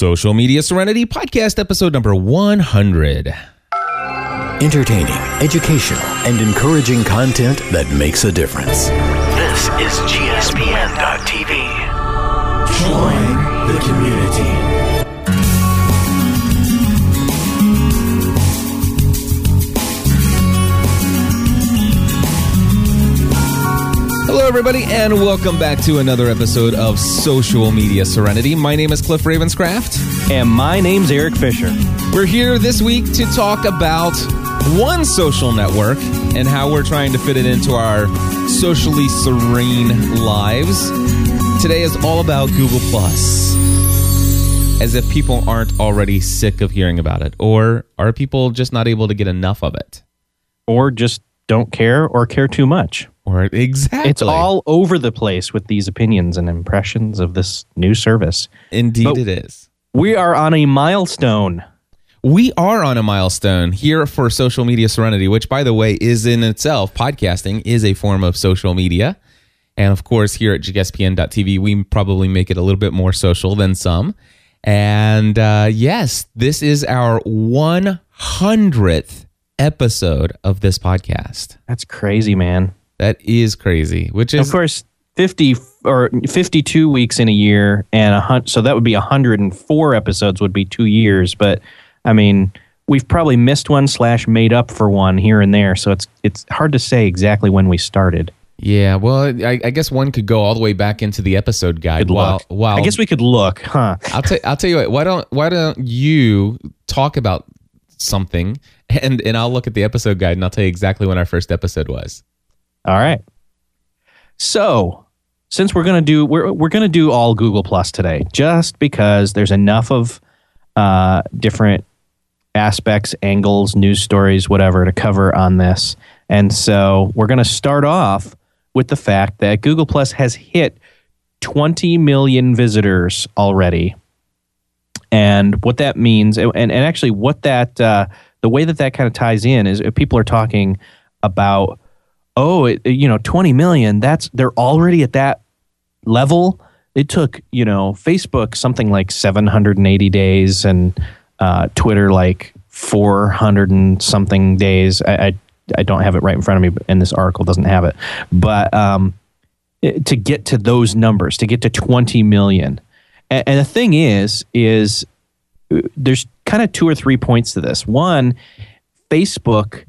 Social Media Serenity Podcast, episode number 100. Entertaining, educational, and encouraging content that makes a difference. This is GSPN.TV. Join the community. Everybody, and welcome back to another episode of Social Media Serenity. My name is Cliff Ravenscraft. And my name's Erik Fisher. We're here this week to talk about one social network and how we're trying to fit it into our socially serene lives. Today is all about Google Plus. As if people aren't already sick of hearing about it, or are people just not able to get enough of it? Or just don't care or care too much. Or exactly, It's all over the place with these opinions and impressions of this new service. indeed but- it is. We are on a milestone. We are on a milestone here for social media serenity, which, by the way, is in itself, podcasting is a form of social media. And of course, here at gspn.tv, we probably make it a little bit more social than some. And uh, yes, this is our 100th episode of this podcast. That's crazy, man. That is crazy, which is of course, 50 or 52 weeks in a year and a hun- so that would be 104 episodes would be 2 years, but I mean, we've probably missed one slash made up for one here and there, so it's it's hard to say exactly when we started. yeah. Well, I, I guess one could go all the way back into the episode guide. Good while, luck. while I guess we could look, huh? I'll tell I'll tell you what. Why don't Why don't you talk about something and and I'll look at the episode guide and I'll tell you exactly when our first episode was. All right. So, since we're gonna do we're we're gonna do all Google Plus today, just because there's enough of uh, different aspects, angles, news stories, whatever to cover on this, and so we're gonna start off with the fact that Google Plus has hit 20 million visitors already, and what that means, and and actually what that uh, the way that that kind of ties in is if people are talking about oh, it, you know, 20 million, that's they're already at that level. It took, you know, Facebook something like 780 days and uh, Twitter like 400 and something days. I, I, I don't have it right in front of me, and this article doesn't have it. But um, it- to get to those numbers, to get to 20 million. And, and the thing is, is uh, there's kind of two or three points to this. One, Facebook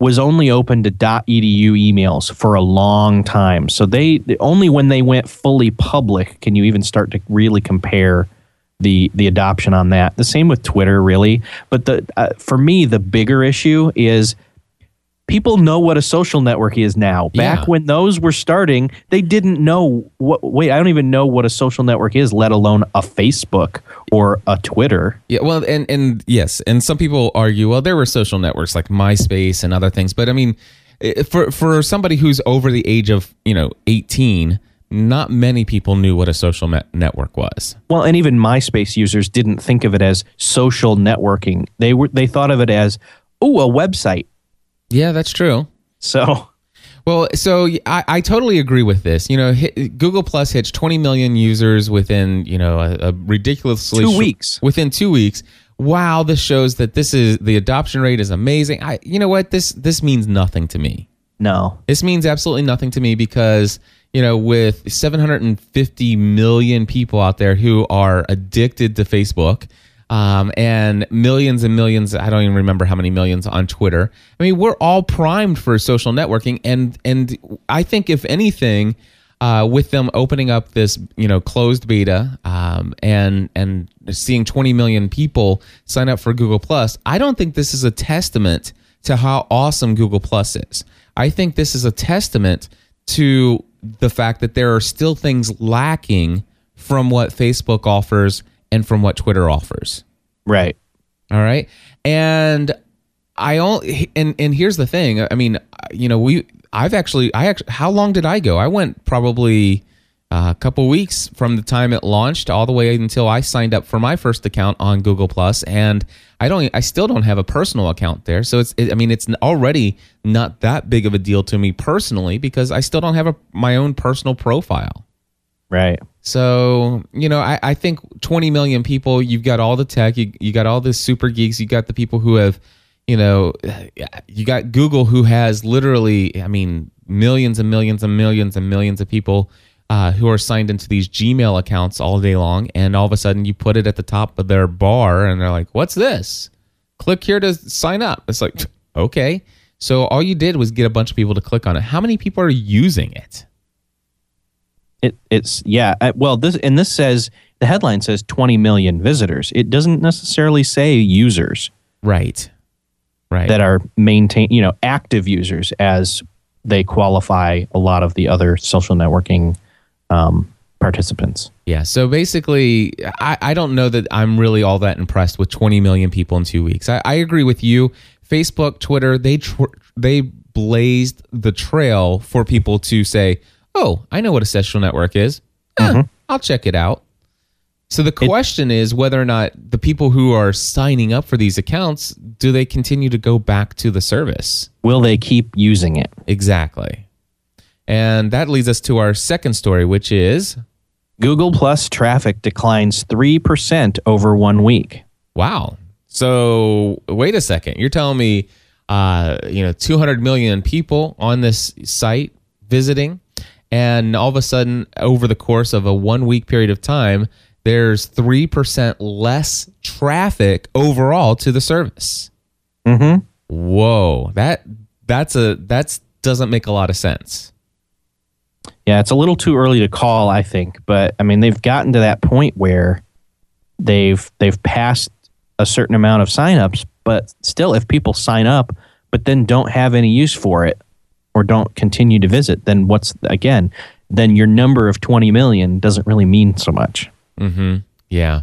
was only open to .edu emails for a long time. So they only when they went fully public can you even start to really compare the the adoption on that. The same with Twitter, really. But the uh, for me, the bigger issue is people know what a social network is now. Back Yeah. when those were starting, they didn't know what. Wait, I don't even know what a social network is, let alone a Facebook or a Twitter. Yeah, well, and and yes, and some people argue, well, there were social networks like MySpace and other things, but I mean, eh, for for somebody who's over the age of you know eighteen, not many people knew what a social net- network was. Well, and even MySpace users didn't think of it as social networking. They were they thought of it as oh, a website. Yeah, that's true. So Well, so I, I totally agree with this. You know, hit, Google Plus hits 20 million users within you know a, a ridiculously Two weeks. Within two weeks. Wow, this shows that this is the adoption rate is amazing. I, you know what? This this means nothing to me. no, This means absolutely nothing to me because you know with 750 million people out there who are addicted to Facebook. Um, and millions and millions i don't even remember how many millions on twitter. I mean we're all primed for social networking. And and i think if anything uh, with them opening up this you know closed beta um, and and seeing 20 million people sign up for google plus i don't think this is a testament to how awesome google plus is. I think this is a testament to the fact that there are still things lacking from what facebook offers and from what twitter offers right. all right. And I only and and here's the thing. I mean, you know, we I've actually I actually how long did I go? I went probably uh, a couple weeks from the time it launched all the way until I signed up for my first account on Google Plus, and I don't, I still don't have a personal account there. So it's, it, I mean, it's already not that big of a deal to me personally because I still don't have a, my own personal profile. Right. So, you know, I, I think 20 million people, you've got all the tech, you, you got all the super geeks, you got the people who have, you know, you got Google who has literally, I mean, millions and millions and millions and millions of people uh, who are signed into these Gmail accounts all day long. And all of a sudden you put it at the top of their bar and they're like, what's this? Click here to sign up. It's like, okay. So all you did was get a bunch of people to click on it. How many people are using it? It, it's yeah. uh, Well, this and this says the headline says 20 million visitors. It doesn't necessarily say users Right. Right. that are maintain, you know, active users as they qualify a lot of the other social networking um, participants. Yeah. So basically, I, I don't know that I'm really all that impressed with 20 million people in two weeks. I, I agree with you. Facebook, Twitter, they tr- they blazed the trail for people to say, "Oh, I know what a social network is. Eh, I'll check it out." So the question is whether or not the people who are signing up for these accounts do they continue to go back to the service? Will they keep using it? Exactly. And that leads us to our second story, which is Google Plus traffic declines 3% over one week. Wow. So wait a second. You're telling me, uh, you know, 200 million people on this site visiting, and all of a sudden, over the course of a one week period of time, there's three percent less traffic overall to the service. Mm-hmm. Whoa, that that's a that's doesn't make a lot of sense. Yeah, it's a little too early to call, I think, but I mean they've gotten to that point where they've they've passed a certain amount of signups, but still if people sign up but then don't have any use for it or don't continue to visit, then what's again, then your number of 20 million doesn't really mean so much. Mm-hmm. Yeah.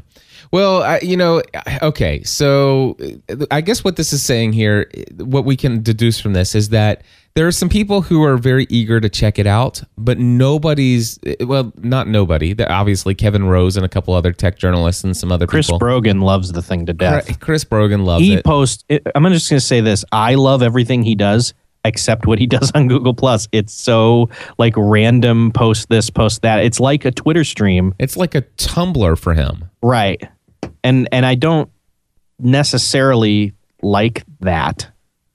Well, I, you know, okay. So uh, I guess what this is saying here, what we can deduce from this is that there are some people who are very eager to check it out, but nobody's, well, not nobody. There- Obviously, Kevin Rose and a couple other tech journalists and some other Chris people. Brogan loves the thing to death. Chris, Brogan loves he it. posts i'm just going to say this i love everything he does except what he does on google plus it's so like random post this post that it's like a twitter stream it's like a Tumblr for him. right and and i don't necessarily like that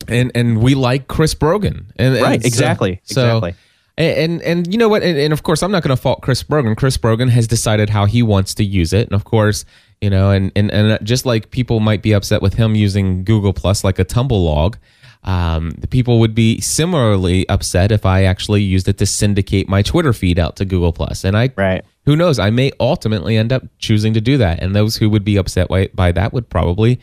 and and we like Chris Brogan. And, and Right, so- exactly, So, exactly. And, and and you know what? And, and of course, I'm not going to fault Chris Brogan. Chris Brogan has decided how he wants to use it, and of course, you know, and and and just like people might be upset with him using Google Plus like a tumble log. Um, the people would be similarly upset if I actually used it to syndicate my Twitter feed out to Google Plus, and I Right. who knows? I may ultimately end up choosing to do that, and those who would be upset by, by that would probably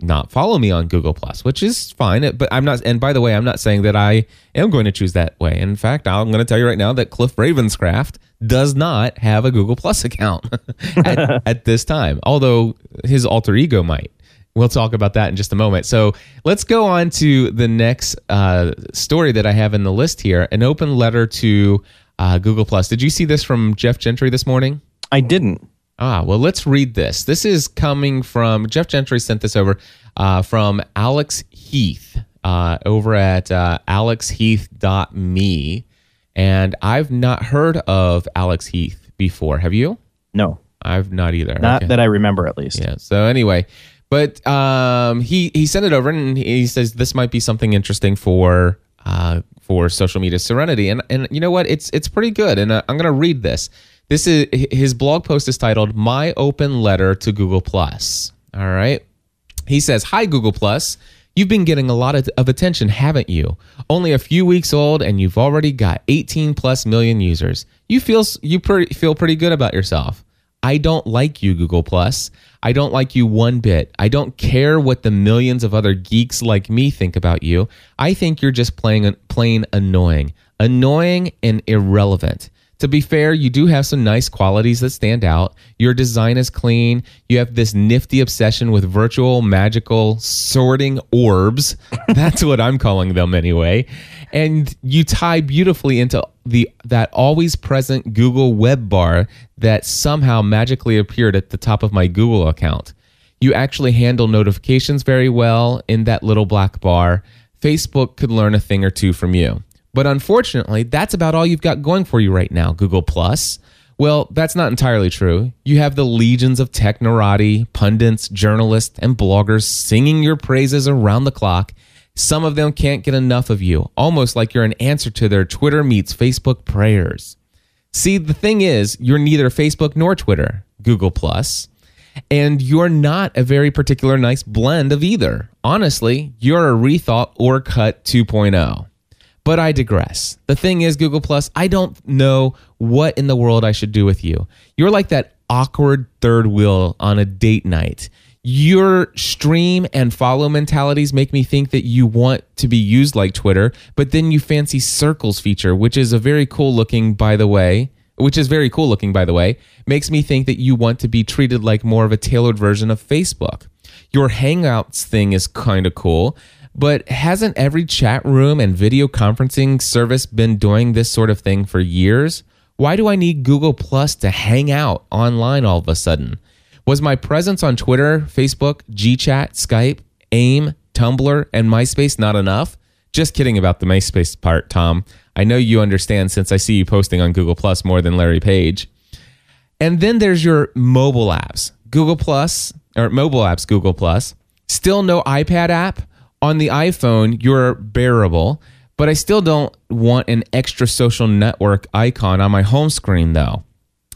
not follow me on Google Plus, which is fine. But I'm not. And by the way, I'm not saying that I am going to choose that way. In fact, I'm going to tell you right now that Cliff Ravenscraft does not have a Google Plus account at, at this time, although his alter ego might. We'll talk about that in just a moment. So let's go on to the next uh, story that I have in the list here an open letter to uh, Google Plus. Did you see this from Geoff Gentry this morning? i didn't Ah, well, let's read this. This is coming from Geoff Gentry sent this over uh, from Alex Heath uh, over at uh, alexheath.me. And I've not heard of Alex Heath before. Have you? no I've not either. not Okay. that i remember at least Yeah. So anyway, but um, he he sent it over and he says this might be something interesting for uh, for social media serenity. And and you know what? It's it's pretty good. And uh, I'm gonna read this. This is his blog post is titled "My Open Letter to Google Plus." All right. He says, Hi, Google Plus. You've been getting a lot of, attention, haven't you? Only a few weeks old, and you've already got 18 plus million users. You feel you pretty, feel pretty good about yourself. I don't like you, Google Plus. I don't like you one bit. I don't care what the millions of other geeks like me think about you. I think you're just playing plain annoying, annoying and irrelevant. To be fair, you do have some nice qualities that stand out. Your design is clean. You have this nifty obsession with virtual, magical, sorting orbs. That's what I'm calling them anyway. And you tie beautifully into the that always present Google web bar that somehow magically appeared at the top of my Google account. You actually handle notifications very well in that little black bar. Facebook could learn a thing or two from you. But unfortunately, that's about all you've got going for you right now, Google Plus. Well, that's not entirely true. You have the legions of tech technorati, pundits, journalists, and bloggers singing your praises around the clock. Some of them can't get enough of you, almost like you're an answer to their Twitter meets Facebook prayers. See, the thing is, you're neither Facebook nor Twitter, Google Plus, and you're not a very particular nice blend of either. Honestly, you're a rethought Orkut 2.0. But I digress. The thing is, Google Plus, I don't know what in the world I should do with you. You're like that awkward third wheel on a date night. Your stream and follow mentalities make me think that you want to be used like Twitter, but then you fancy circles feature, which is a very cool looking, by the way, which is very cool looking, by the way, makes me think that you want to be treated like more of a tailored version of Facebook. Your Hangouts thing is kind of cool, but hasn't every chat room and video conferencing service been doing this sort of thing for years? Why do I need Google Plus to hang out online all of a sudden? Was my presence on Twitter, Facebook, GChat, Skype, AIM, Tumblr, and MySpace not enough? Just kidding about the MySpace part, Tom. I know you understand since I see you posting on Google Plus more than Larry Page. And then there's your mobile apps. Google Plus or mobile apps Google Plus. Still no iPad app. On the iPhone, you're bearable, but I still don't want an extra social network icon on my home screen though.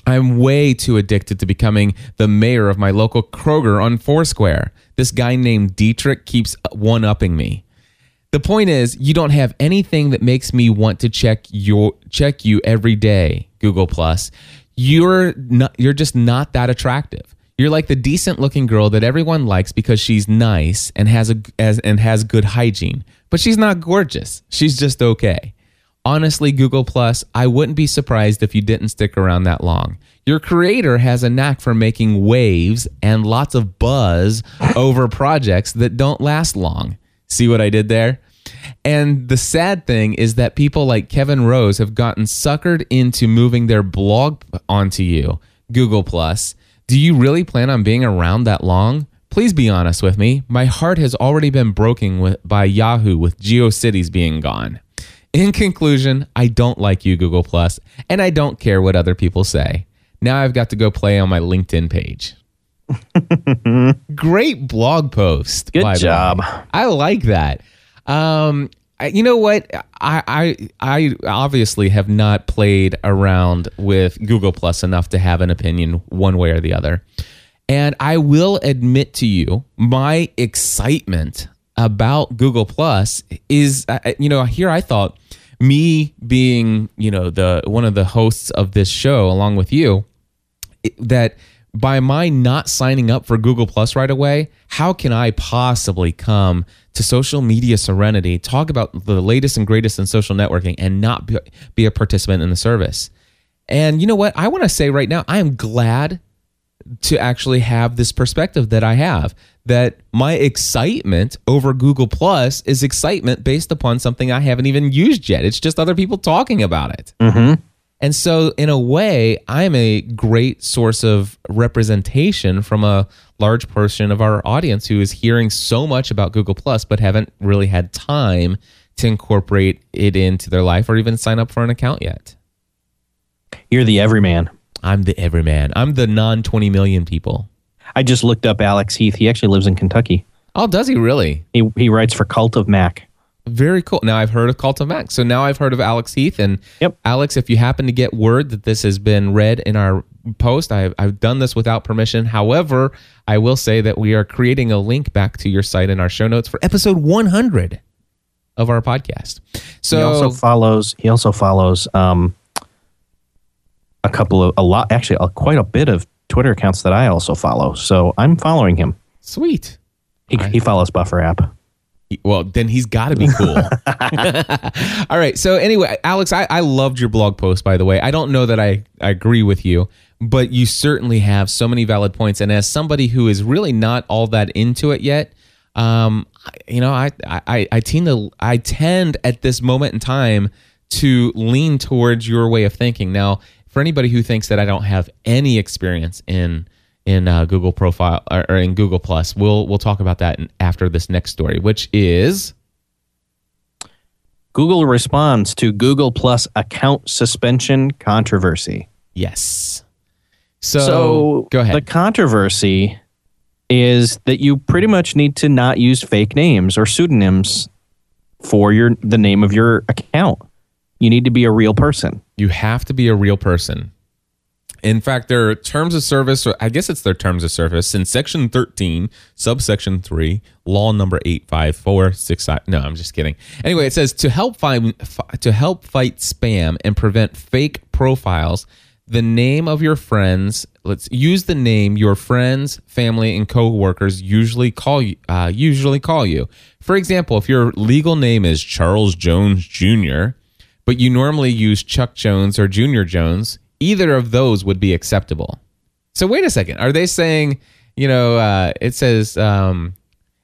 I'm way too addicted to becoming the mayor of my local Kroger on Foursquare. This guy named Dietrich keeps one upping me. The point is, you don't have anything that makes me want to check your check you every day, Google Plus. You're not you're just not that attractive. You're like the decent looking girl that everyone likes because she's nice and has a as, and has good hygiene. But she's not gorgeous. She's just okay. Honestly, Google Plus, I wouldn't be surprised if you didn't stick around that long. Your creator has a knack for making waves and lots of buzz over projects that don't last long. See what I did there? And the sad thing is that people like Kevin Rose have gotten suckered into moving their blog onto you, Google Plus. Do you really plan on being around that long? Please be honest with me. My heart has already been broken with, by Yahoo with GeoCities being gone. In conclusion, I don't like you, Google Plus, and I don't care what other people say. Now I've got to go play on my LinkedIn page. Great blog post. Good job. I like that. Um, I, you know what? I, I I obviously have not played around with Google Plus enough to have an opinion one way or the other. And I will admit to you, my excitement about Google Plus is, uh, you know, here I thought me being, you know, the one of the hosts of this show along with you, it- that by my not signing up for Google Plus right away, how can I possibly come to social media serenity, talk about the latest and greatest in social networking, and not be, a participant in the service? And you know what? I want to say right now, I am glad to actually have this perspective that I have that my excitement over Google Plus is excitement based upon something I haven't even used yet. It's just other people talking about it. Mm-hmm. And so, in a way, I'm a great source of representation from a large portion of our audience who is hearing so much about Google Plus, but haven't really had time to incorporate it into their life or even sign up for an account yet. You're the everyman. I'm the everyman. I'm the non 20 million people. I just looked up Alex Heath. He actually lives in Kentucky. Oh, does he really? He he writes for Cult of Mac. Very cool. Now I've heard of Cult of Mac. So now I've heard of Alex Heath. And Yep. Alex, if you happen to get word that this has been read in our post, I've, I've done this without permission. However, I will say that we are creating a link back to your site in our show notes for episode 100 of our podcast. So he also follows. He also follows um, a couple of a lot, actually, uh, quite a bit of Twitter accounts that I also follow. So I'm following him. sweet. He, he follows Buffer app. Well, then he's got to be cool. All right. So anyway, Alex, I, I loved your blog post. By the way, I don't know that I, I agree with you, but you certainly have so many valid points. And as somebody who is really not all that into it yet, um, you know, I, I I tend to I tend at this moment in time to lean towards your way of thinking. Now, for anybody who thinks that I don't have any experience in in uh, Google profile or, or in Google Plus, we'll we'll talk about that in, after this next story, which is Google responds to Google Plus account suspension controversy. Yes. So, So, go ahead. The controversy is that you pretty much need to not use fake names or pseudonyms for your the name of your account. You need to be a real person. you have to be a real person. In fact, their terms of service, or I guess it's their terms of service, in section 13, subsection 3, law number 85465. No, I'm just kidding. Anyway, it says to help find to help fight spam and prevent fake profiles, the name of your friends, let's use the name your friends, family and coworkers usually call you uh, usually call you. For example, if your legal name is Charles Jones Jr., but you normally use Chuck Jones or Junior Jones, either of those would be acceptable. So wait a second. Are they saying, you know, uh, it says um,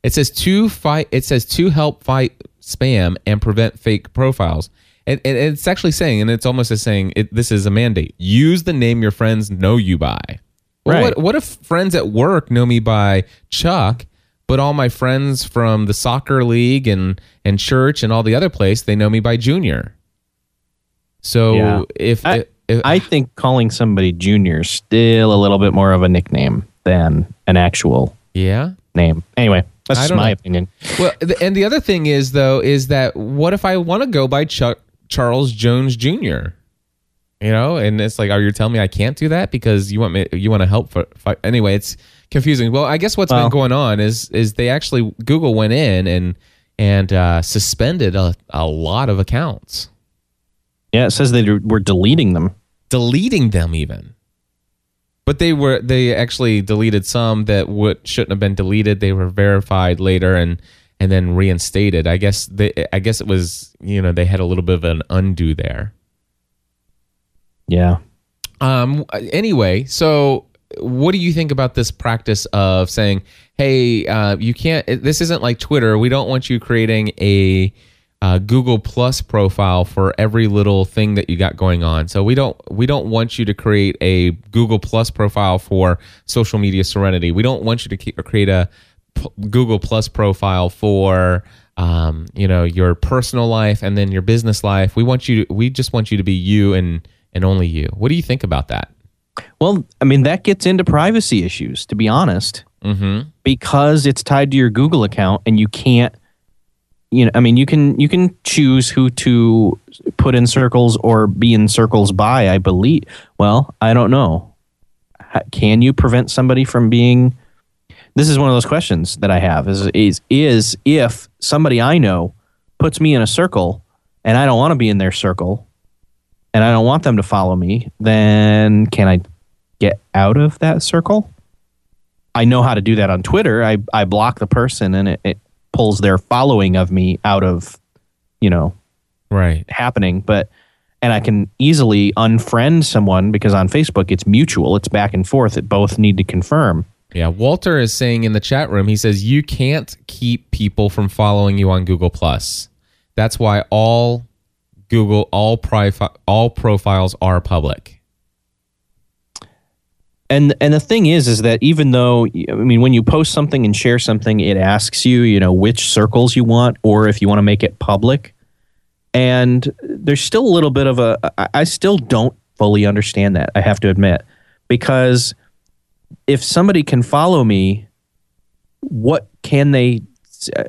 it says to fight it says to help fight spam and prevent fake profiles. And, and it's actually saying, and it's almost as saying it, this is a mandate. Use the name your friends know you by. Well, Right. what, what if friends at work know me by Chuck, but all my friends from the soccer league and, and church and all the other place, they know me by Junior. So Yeah. if, I, if I think calling somebody junior is still a little bit more of a nickname than an actual yeah, name. Anyway, that's just my know. opinion. Well, and the other thing is though is that what if I want to go by Chuck Charles Jones Jr. You know, and it's like, are you telling me I can't do that because you want me? You want to help? For, fi anyway, it's confusing. Well, I guess what's Well- been going on is is they actually Google went in and and uh, suspended a, a lot of accounts, Yeah, it says they were deleting them. deleting them even. But they were they actually deleted some that would shouldn't have been deleted. They were verified later and and then reinstated. I guess they I guess it was you know they had a little bit of an undo there. Yeah. Um. Anyway, so what do you think about this practice of saying, "Hey, uh, you can't. This isn't like Twitter. We don't want you creating a uh, Google Plus profile for every little thing that you got going on. So we don't we don't want you to create a Google Plus profile for social media serenity. We don't want you to ke- create a p- Google Plus profile for." Um, you know your personal life and then your business life. We want you to. We just want you to be you and and only you. What do you think about that? Well, I mean, that gets into privacy issues, to be honest, Mm-hmm. because it's tied to your Google account and you can't, you know, I mean, you can you can choose who to put in circles or be in circles by. I believe. Well, I don't know. Can you prevent somebody from being? This is one of those questions that I have. Is is is if somebody I know puts me in a circle and I don't want to be in their circle and I don't want them to follow me, then can I get out of that circle? I know how to do that on Twitter. I, I block the person and it, it pulls their following of me out of, you know, Right. happening. But, and I can easily unfriend someone because on Facebook it's mutual, it's back and forth. It both need to confirm. Yeah. Walter is saying in the chat room, he says you can't keep people from following you on Google Plus. That's why all Google all profi- all profiles are public. And and the thing is is that even though i mean when you post something and share something it asks you you know which circles you want or if you want to make it public and there's still a little bit of a i still don't fully understand that i have to admit because if somebody can follow me what can they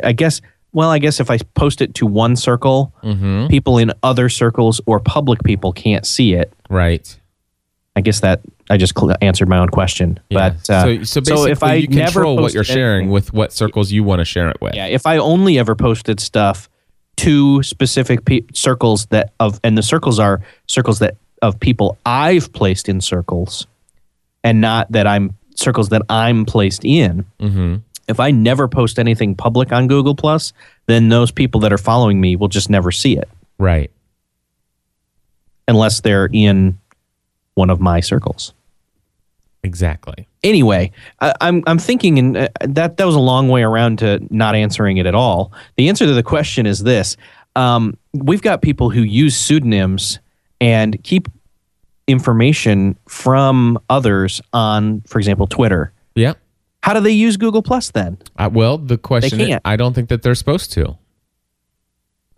i guess well i guess if i post it to one circle Mm-hmm. people in other circles or public people can't see it Right. I guess that I just cl- answered my own question. Yeah. But uh, so, so basically, if I you never control what you're sharing anything- with what circles you want to share it with. yeah, if I only ever posted stuff to specific pe- circles that of, and the circles are circles that of people I've placed in circles, and not that I'm circles that I'm placed in. Mm-hmm. If I never post anything public on Google Plus, then those people that are following me will just never see it Right. unless they're in one of my circles. Exactly. anyway, I, I'm I'm thinking, and uh, that that was a long way around to not answering it at all. The answer to the question is this: um, We've got people who use pseudonyms and keep information from others on, for example, Twitter. Yeah. How do they use Google Plus then? Uh, well, the question can't. I don't think that they're supposed to.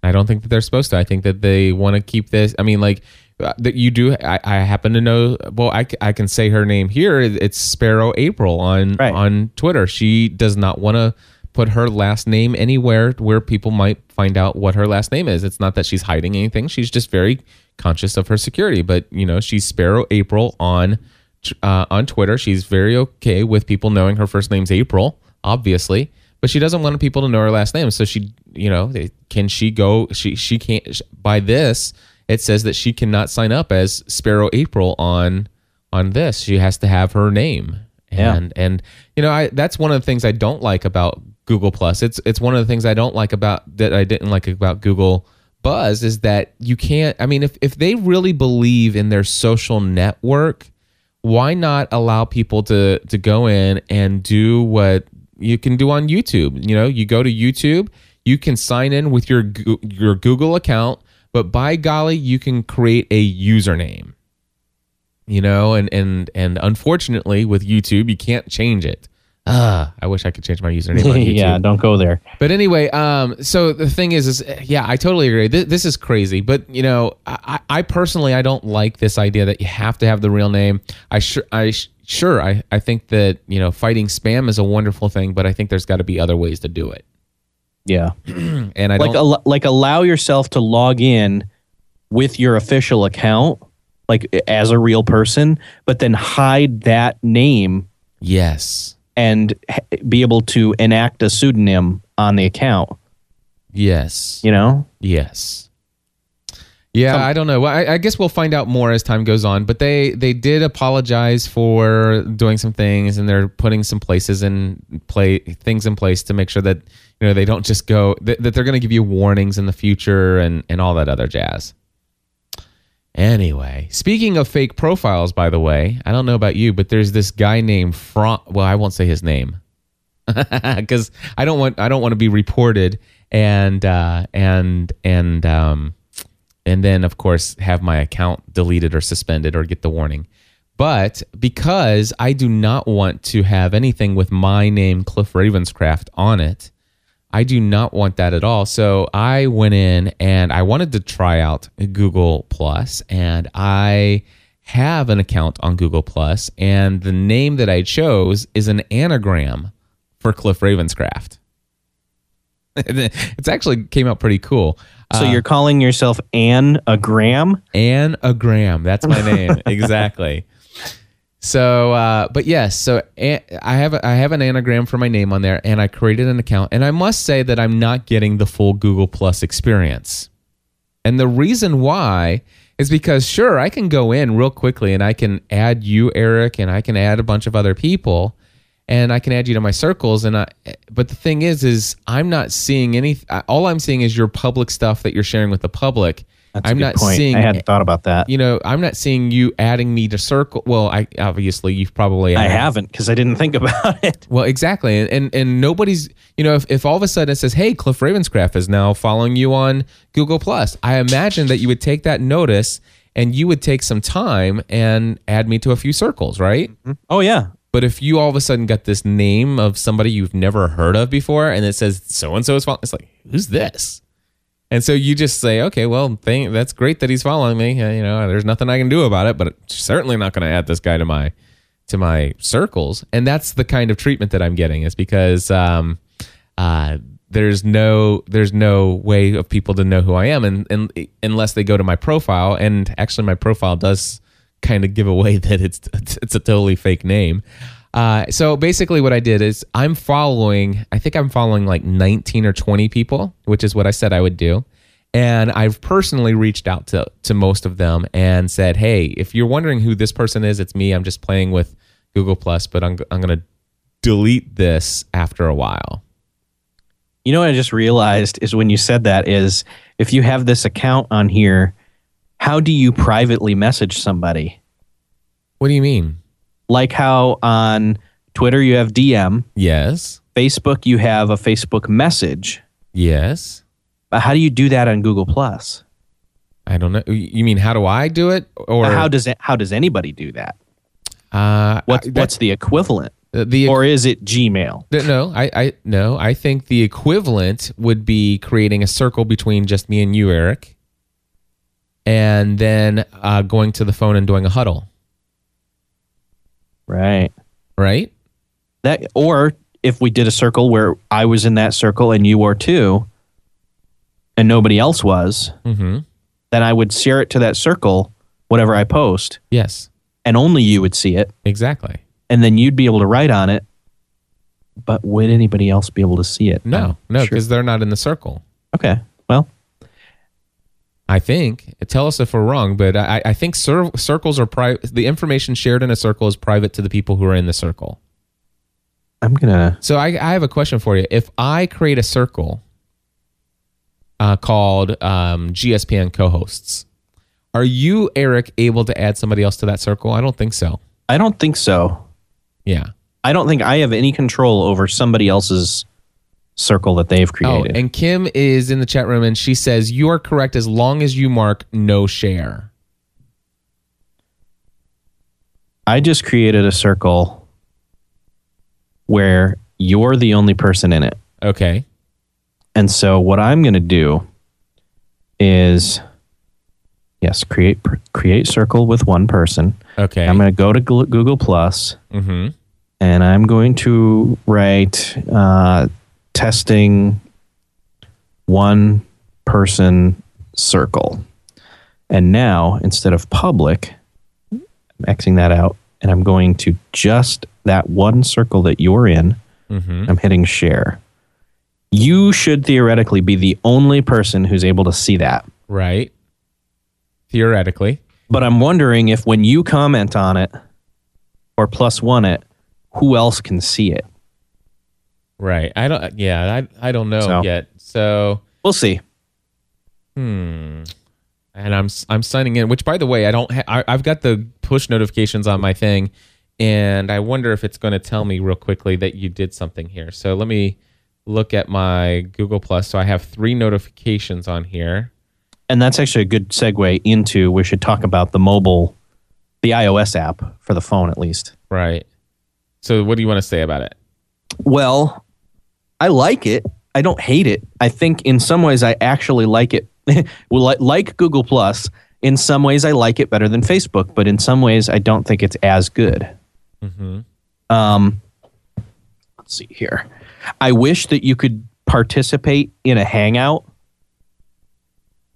I don't think that they're supposed to. I think that they want to keep this. I mean, like uh, that you do. I, I happen to know. Well, I, I can say her name here. It's Sparrow April on Right. on Twitter. She does not want to put her last name anywhere where people might find out what her last name is. It's not that she's hiding anything. She's just very conscious of her security. But you know, she's Sparrow April on uh, on Twitter. She's very okay with people knowing her first name's April, obviously, but she doesn't want people to know her last name. So she, you know, they- can she go? She she can't. By this, it says that she cannot sign up as Sparrow April on on this. She has to have her name. Yeah. And and you know, I that's one of the things I don't like about Google Plus. It's it's one of the things I don't like about that I didn't like about Google Buzz is that you can't I mean if if they really believe in their social network, why not allow people to to go in and do what you can do on YouTube? You know, you go to YouTube, you can sign in with your your Google account, but by golly, you can create a username you know and and and unfortunately with youtube you can't change it ah i wish i could change my username on youtube. Yeah, don't go there. but anyway um so the thing is is yeah i totally agree. This, this is crazy but you know I, I personally i don't like this idea that you have to have the real name. I sure i sh- sure i i think that you know fighting spam is a wonderful thing but i think there's got to be other ways to do it. Yeah. and i like don't al- like allow yourself to log in with your official account like as a real person but then hide that name yes and be able to enact a pseudonym on the account yes you know Yes. Yeah, Some- I don't know. Well, I, I guess we'll find out more as time goes on. But they they did apologize for doing some things, and they're putting some places in play things in place to make sure that you know they don't just go that, that they're going to give you warnings in the future and and all that other jazz. Anyway, speaking of fake profiles, by the way, I don't know about you, but there's this guy named Fron. Well, I won't say his name because I don't want I don't want to be reported and uh, and and um, and then of course have my account deleted or suspended or get the warning. But because I do not want to have anything with my name Cliff Ravenscraft on it, I do not want that at all. So I went in and I wanted to try out Google Plus, and I have an account on Google Plus, and the name that I chose is an anagram for Cliff Ravenscraft. it's actually came out pretty cool. so uh, you're calling yourself Anne a gram Anagram. That's my name. exactly. So, uh, but yes, so I have a, I have an anagram for my name on there, and I created an account, and I must say that I'm not getting the full Google Plus experience, and the reason why is because sure I can go in real quickly and I can add you, Erik, and I can add a bunch of other people, and I can add you to my circles, and I. But the thing is, is I'm not seeing any. All I'm seeing is your public stuff that you're sharing with the public. That's I'm not point. seeing I hadn't thought about that. you know, I'm not seeing you adding me to circle. Well, I obviously you've probably I haven't because I didn't think about it. Well, exactly, and, and and nobody's you know if, if all of a sudden it says, "Hey, Cliff Ravenscraft is now following you on Google Plus," I imagine that you would take that notice and you would take some time and add me to a few circles, right? Mm-hmm. Oh yeah, But if you all of a sudden got this name of somebody you've never heard of before, and it says so and so is following, it's like, who's this? And so you just say, okay, well, thank, that's great that he's following me. Uh, you know, there's nothing I can do about it, but certainly not going to add this guy to my to my circles. And that's the kind of treatment that I'm getting is because um, uh, there's no there's no way of people to know who I am, and, and unless they go to my profile. And actually, my profile does kind of give away that it's it's a totally fake name. Uh, so basically, what I did is I'm following. I think I'm following like 19 or 20 people, which is what I said I would do. And I've personally reached out to to most of them and said, "Hey, if you're wondering who this person is, it's me. I'm just playing with Google Plus, but I'm I'm gonna delete this after a while." You know what I just realized is when you said that is if you have this account on here, how do you privately message somebody? What do you mean? Like how on Twitter you have DM, Yes, Facebook you have a Facebook message. yes. But how do you do that on Google Plus? I don't know. You mean how do I do it, or how does it, how does anybody do that? Uh, What's that- what's the equivalent? The or is it Gmail? no, I, I no, I think the equivalent would be creating a circle between just me and you, Erik, and then uh, going to the phone and doing a huddle, Right. right? That or if we did a circle where I was in that circle and you were too, and nobody else was, Mm-hmm. then I would share it to that circle, whatever I post, Yes, and only you would see it, exactly. and then you'd be able to write on it. But would anybody else be able to see it? No, I'm no, sure- because they're not in the circle. Okay. I think. Tell us if we're wrong, but I, I think cir- circles are private. The information shared in a circle is private to the people who are in the circle. I'm gonna. So I, I have a question for you. If I create a circle uh, called um, GSPN co-hosts, are you, Erik, able to add somebody else to that circle? I don't think so. I don't think so. Yeah. I don't think I have any control over somebody else's circle that they've created. Oh, created. and Kim is in the chat room and she says you are correct as long as you mark no share. I just created a circle where you're the only person in it. Okay. And so what I'm going to do is yes, create create circle with one person. Okay. I'm going to go to Google Plus mm-hmm. and I'm going to write uh, testing one person circle. And now instead of public, I'm Xing that out and I'm going to just that one circle that you're in. Mm-hmm. I'm hitting share. You should theoretically be the only person who's able to see that. Right. Theoretically. But I'm wondering if when you comment on it or plus one it, who else can see it? Right. I don't. Yeah. I. I don't know So- yet. So. We'll see. Hmm. And I'm I'm signing in. Which, by the way, I don't. Ha- I, I've got the push notifications on my thing, and I wonder if it's going to tell me real quickly that you did something here. So let me look at my Google Plus. So I have three notifications on here. And that's actually a good segue into we should talk about the mobile, the iOS app for the phone at least. Right. So what do you want to say about it? Well, I like it. I don't hate it. I think in some ways I actually like it. well, like, like Google Plus, in some ways I like it better than Facebook, but in some ways I don't think it's as good. Mm-hmm. Um, let's see here. I wish that you could participate in a hangout.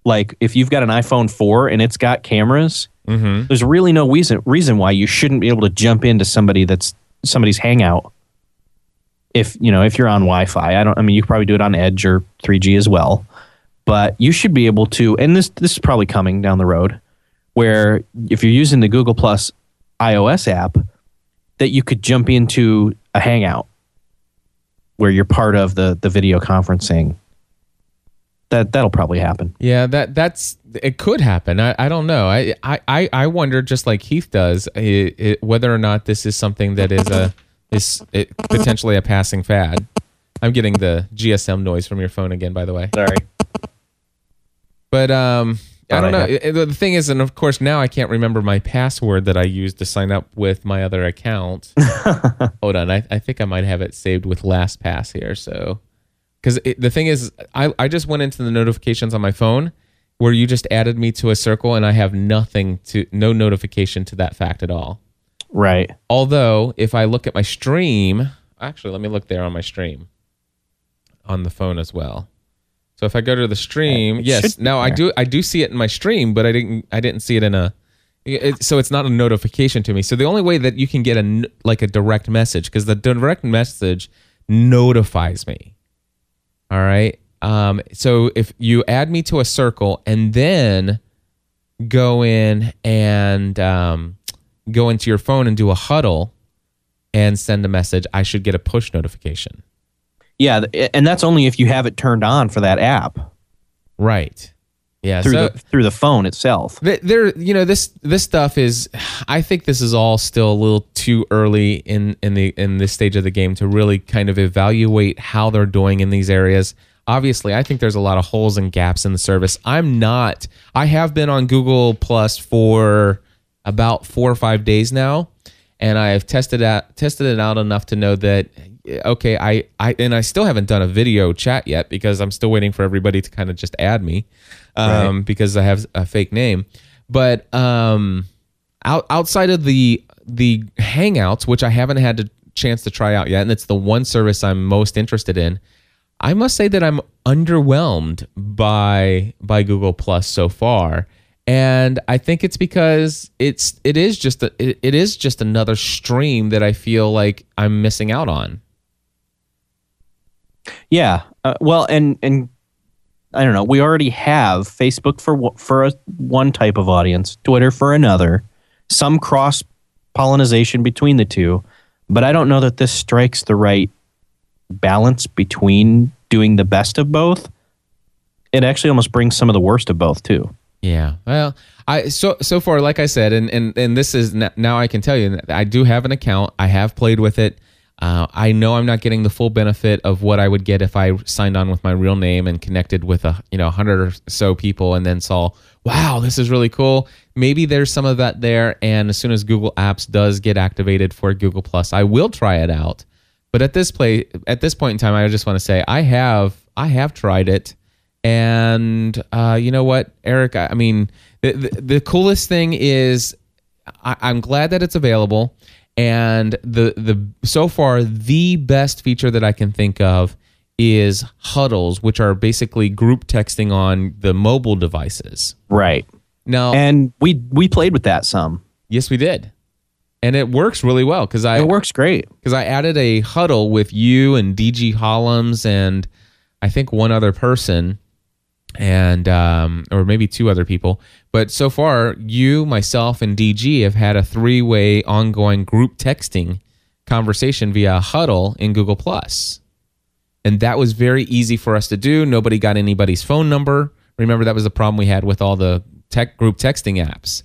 Like if you've got an iPhone 4 and it's got cameras, Mm-hmm. there's really no reason reason why you shouldn't be able to jump into somebody that's somebody's hangout. If you know if you're on Wi-Fi, I don't. I mean, you could probably do it on Edge or 3G as well, but you should be able to. And this this is probably coming down the road, where if you're using the Google Plus iOS app, that you could jump into a hangout where you're part of the the video conferencing. That that'll probably happen. Yeah, that that's it could happen. I, I don't know. I, I- I wonder just like Heath does i i whether or not this is something that is a is it potentially a passing fad. I'm getting the GSM noise from your phone again, by the way. Sorry. But um, I don't know. had- It- it- the thing is, and of course now I can't remember my password that I used to sign up with my other account. Hold on, I, I think I might have it saved with LastPass here. So, because the thing is, I I just went into the notifications on my phone where you just added me to a circle, and I have nothing to no notification to that fact at all. Right. Although, if I look at my stream, actually, let me look there on my stream on the phone as well. So if I go to the stream, It yes, now I do I do see it in my stream, but I didn't I didn't see it in a. It, so it's not a notification to me. So the only way that you can get a like a direct message because the direct message notifies me. All right. Um, so if you add me to a circle and then go in and um, go into your phone and do a huddle and send a message, I should get a push notification. Yeah, and that's only if you have it turned on for that app Right. Yeah. through so the through the phone itself. th- there, you know, this this stuff is. I think this is all still a little too early in in the in this stage of the game to really kind of evaluate how they're doing in these areas. Obviously, I think there's a lot of holes and gaps in the service. I'm not. I have been on Google Plus for about four or five days now, and I have tested out tested it out enough to know that okay, I I and I still haven't done a video chat yet because I'm still waiting for everybody to kind of just add me um, Right. because I have a fake name. But um, out, outside of the the Hangouts, which I haven't had a chance to try out yet, and it's the one service I'm most interested in. I must say that I'm underwhelmed by by Google Plus so far, and I think it's because it's it is just a, it, it is just another stream that I feel like I'm missing out on. Yeah. Uh, well, and and I don't know. We already have Facebook for for a, one type of audience, Twitter for another, some cross pollination between the two, but I don't know that this strikes the right balance between doing the best of both. It actually almost brings some of the worst of both too. Yeah. Well, I so so far, like I said, and and and this is now I can tell you I do have an account. I have played with it. Uh, I know I'm not getting the full benefit of what I would get if I signed on with my real name and connected with a you know hundred or so people, and then saw, wow, this is really cool. Maybe there's some of that there, and as soon as Google Apps does get activated for Google Plus, I will try it out. But at this play, at this point in time, I just want to say I have I have tried it, and uh, you know what, Erik? I, I mean, the, the the coolest thing is I, I'm glad that it's available, and the the so far the best feature that I can think of is huddles, which are basically group texting on the mobile devices. Right. Now, And we we played with that some. yes, we did, and it works really well because I It works great. because I added a huddle with you and DG Hollums and I think one other person and um, or maybe two other people. But so far, you, myself, and DG have had a three-way ongoing group texting conversation via huddle in Google Plus, and that was very easy for us to do. Nobody got anybody's phone number. Remember that was the problem we had with all the tech group texting apps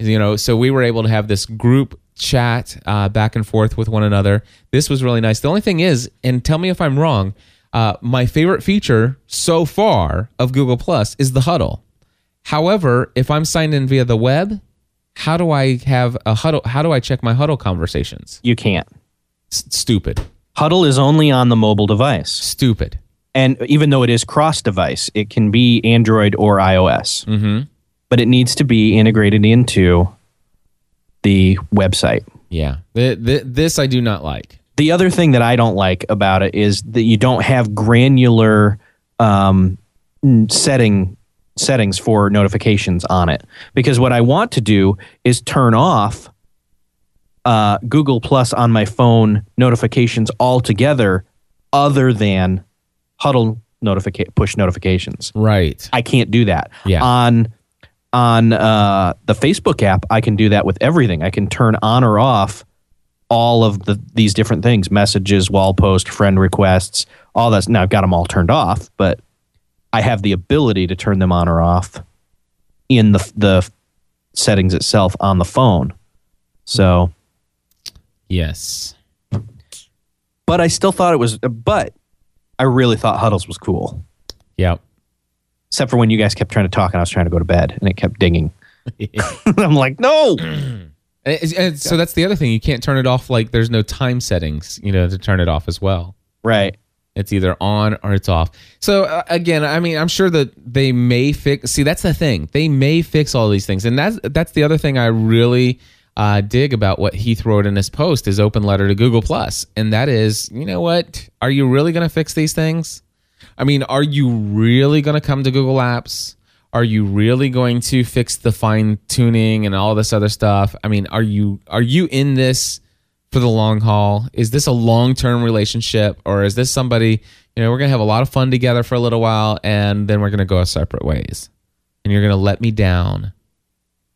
you know so we were able to have this group chat uh, back and forth with one another this was really nice the only thing is and tell me if i'm wrong uh, my favorite feature so far of google plus is the huddle however if i'm signed in via the web how do i have a huddle how do i check my huddle conversations You can't. S- stupid Huddle is only on the mobile device. stupid And even though it is cross device, it can be Android or iOS. mm-hmm But it needs to be integrated into the website. yeah Th- th- this i do not like The other thing that I don't like about it is that you don't have granular um, setting settings for notifications on it. Because what I want to do is turn off uh, Google Plus on my phone notifications altogether, other than Huddle notifica- push notifications. right I can't do that. Yeah. On on uh, the Facebook app, I can do that with everything. I can turn on or off all of the these different things: messages, wall post, friend requests, all that. Now I've got them all turned off, but I have the ability to turn them on or off in the the settings itself on the phone. So, yes but I still thought it was. But I really thought Huddles was cool. yep Except for when you guys kept trying to talk and I was trying to go to bed and it kept dinging. I'm like, no. And and so that's the other thing. You can't turn it off. Like there's no time settings, you know, to turn it off as well. Right. It's either on or it's off. So uh, again, I mean, I'm sure that they may fix. See, that's the thing. They may fix all these things, and that's that's the other thing I really uh, dig about what Heath wrote in his post, his open letter to Google Plus, and that is, you know what? Are you really going to fix these things? I mean, are you really going to come to Google Apps? Are you really going to fix the fine tuning and all this other stuff? I mean, are you are you in this for the long haul? Is this a long term relationship, or is this somebody you know we're gonna have a lot of fun together for a little while, and then we're gonna go our separate ways, and you're gonna let me down,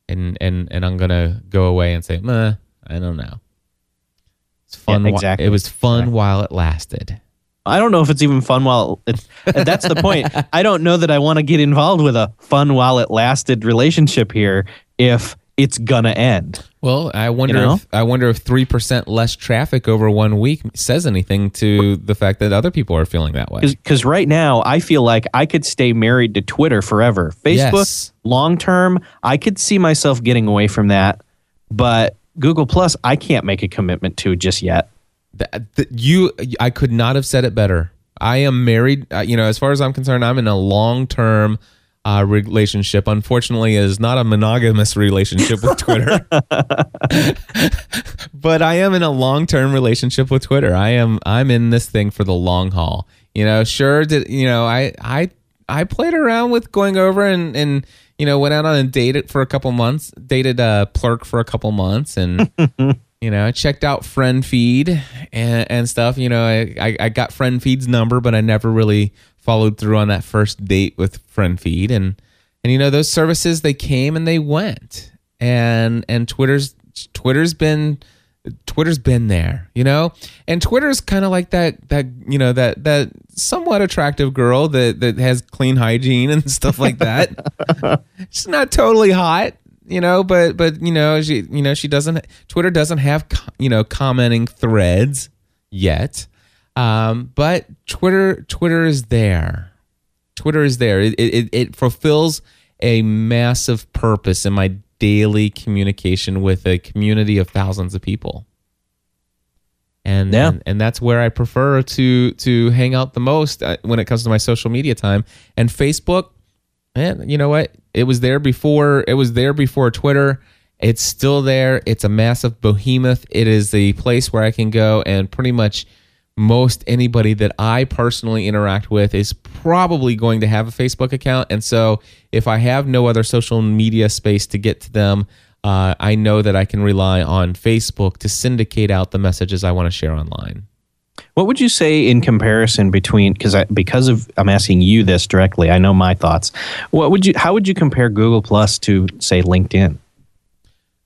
and and and I'm gonna go away and say, Meh, I don't know. It's fun. Yeah, exactly. it was fun while it lasted. I don't know if it's even fun while it's that's the point. I don't know that I want to get involved with a fun while it lasted relationship here if it's gonna end. Well, I wonder know? if I wonder if three percent less traffic over one week says anything to the fact that other people are feeling that way. Because right now I feel like I could stay married to Twitter forever. Facebook Yes. long term, I could see myself getting away from that, but Google Plus, I can't make a commitment to just yet. That, that you, I could not have said it better. I am married. Uh, you know, as far as I'm concerned, I'm in a long term uh, relationship. Unfortunately, is not a monogamous relationship with Twitter, but I am in a long term relationship with Twitter. I am. I'm in this thing for the long haul. You know, sure. Did you know? I I I played around with going over and and you know went out on a date for a couple months. Dated a Plurk for a couple months and. you know, I checked out friend feed and, and stuff. You know, I, I, I got friend feed's number, but I never really followed through on that first date with friend feed. And, and, you know, those services, they came and they went and, and Twitter's, Twitter's been, Twitter's been there, you know, and Twitter's kind of like that, that, you know, that, that somewhat attractive girl that, that has clean hygiene and stuff like that. She's not totally hot, you know but but you know she you know she doesn't twitter doesn't have you know commenting threads yet um but twitter twitter is there twitter is there it it, it fulfills a massive purpose in my daily communication with a community of thousands of people and Yeah. and, and that's where I prefer to to hang out the most uh, when it comes to my social media time. And Facebook, man, you know what? It was there before. It was there before Twitter. It's still there. It's a massive behemoth. It is the place where I can go and pretty much most anybody that I personally interact with is probably going to have a Facebook account. And so if I have no other social media space to get to them, uh, I know that I can rely on Facebook to syndicate out the messages I want to share online. What would you say in comparison between because I because of I'm asking you this directly. I know my thoughts. What would you how would you compare Google Plus to say LinkedIn?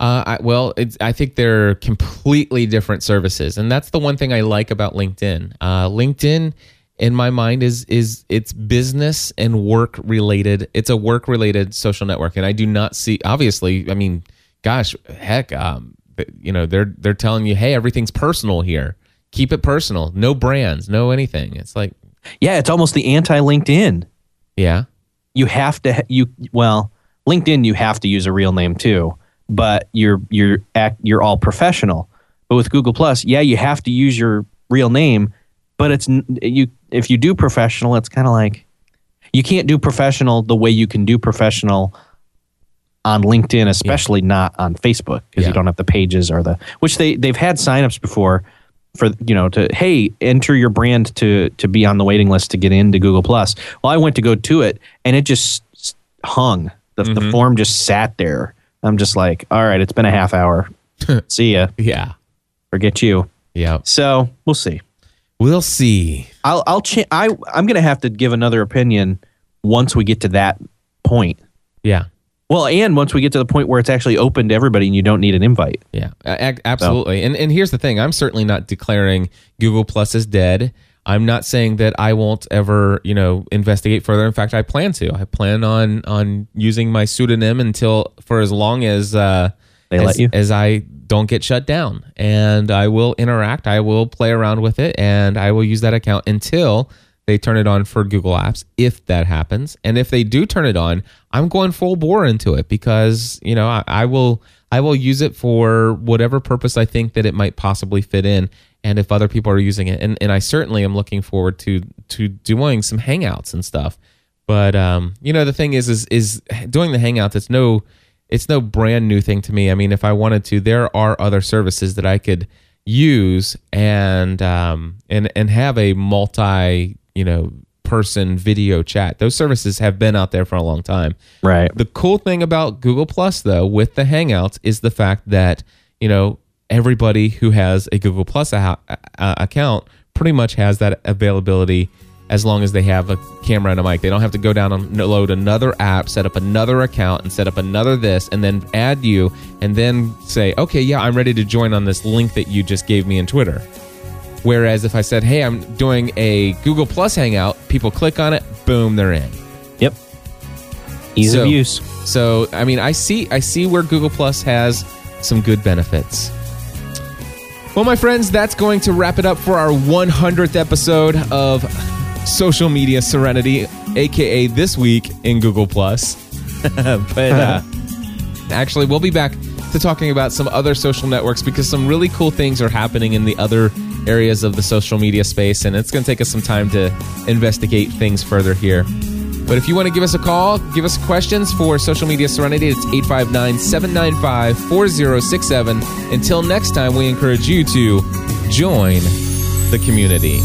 Uh, I, well, I think they're completely different services, and that's the one thing I like about LinkedIn. Uh, LinkedIn, in my mind, is is it's business and work related. It's a work related social network, and I do not see. Obviously, I mean, gosh, heck, um, you know, they're they're telling you, hey, everything's personal here. Keep it personal. No brands, no anything. It's like, Yeah, it's almost the anti LinkedIn. yeah, You have to you well LinkedIn you have to use a real name too, but you're you're act you're all professional. But with Google Plus, yeah, you have to use your real name, but it's you if you do professional, it's kind of like you can't do professional the way you can do professional on LinkedIn, especially not on Facebook because Yeah. you don't have the pages or the which they they've had signups before for you know to hey enter your brand to to be on the waiting list to get into Google Plus. Well, I went to go to it and it just hung. The, the mm-hmm. form just sat there. I'm just like, all right, it's been a half hour. See ya. yeah, Forget you. yeah. So we'll see. We'll see. I'll I'll cha- I I'm gonna have to give another opinion once we get to that point. Yeah. Well, and once we get to the point where it's actually open to everybody and you don't need an invite. Yeah, absolutely. And and here's the thing: I'm certainly not declaring Google Plus is dead. I'm not saying that I won't ever, you know, investigate further. In fact, I plan to. I plan on on using my pseudonym until for as long as uh, They as, let you? as I don't get shut down, and I will interact. I will play around with it, and I will use that account until they turn it on for Google Apps. If that happens, and if they do turn it on, I'm going full bore into it because you know I, I will I will use it for whatever purpose I think that it might possibly fit in. And if other people are using it, and, and I certainly am looking forward to to doing some hangouts and stuff. But um, you know, the thing is, is is doing the hangouts. It's no, it's no brand new thing to me. I mean, if I wanted to, there are other services that I could use and um and and have a multi you know person video chat. Those services have been out there for a long time. Right. The cool thing about Google Plus, though, with the Hangouts, is the fact that you know everybody who has a Google Plus a- a- account pretty much has that availability as long as they have a camera and a mic. They don't have to go down and load another app, set up another account, and set up another this, and then add you, and then say, okay, yeah, I'm ready to join on this link that you just gave me in Twitter. Whereas if I said, hey, I'm doing a Google Plus Hangout, people click on it, boom, they're in. Yep. Ease So- of use. So I mean, I see I see where Google Plus has some good benefits. Well, my friends, that's going to wrap it up for our 100th episode of Social Media Serenity, aka this week in Google Plus. but uh, actually, we'll be back to talking about some other social networks because some really cool things are happening in the other areas of the social media space, and it's going to take us some time to investigate things further here. But if you want to give us a call, give us questions for Social Media Serenity, it's 859 795 4067. Until next time, we encourage you to join the community.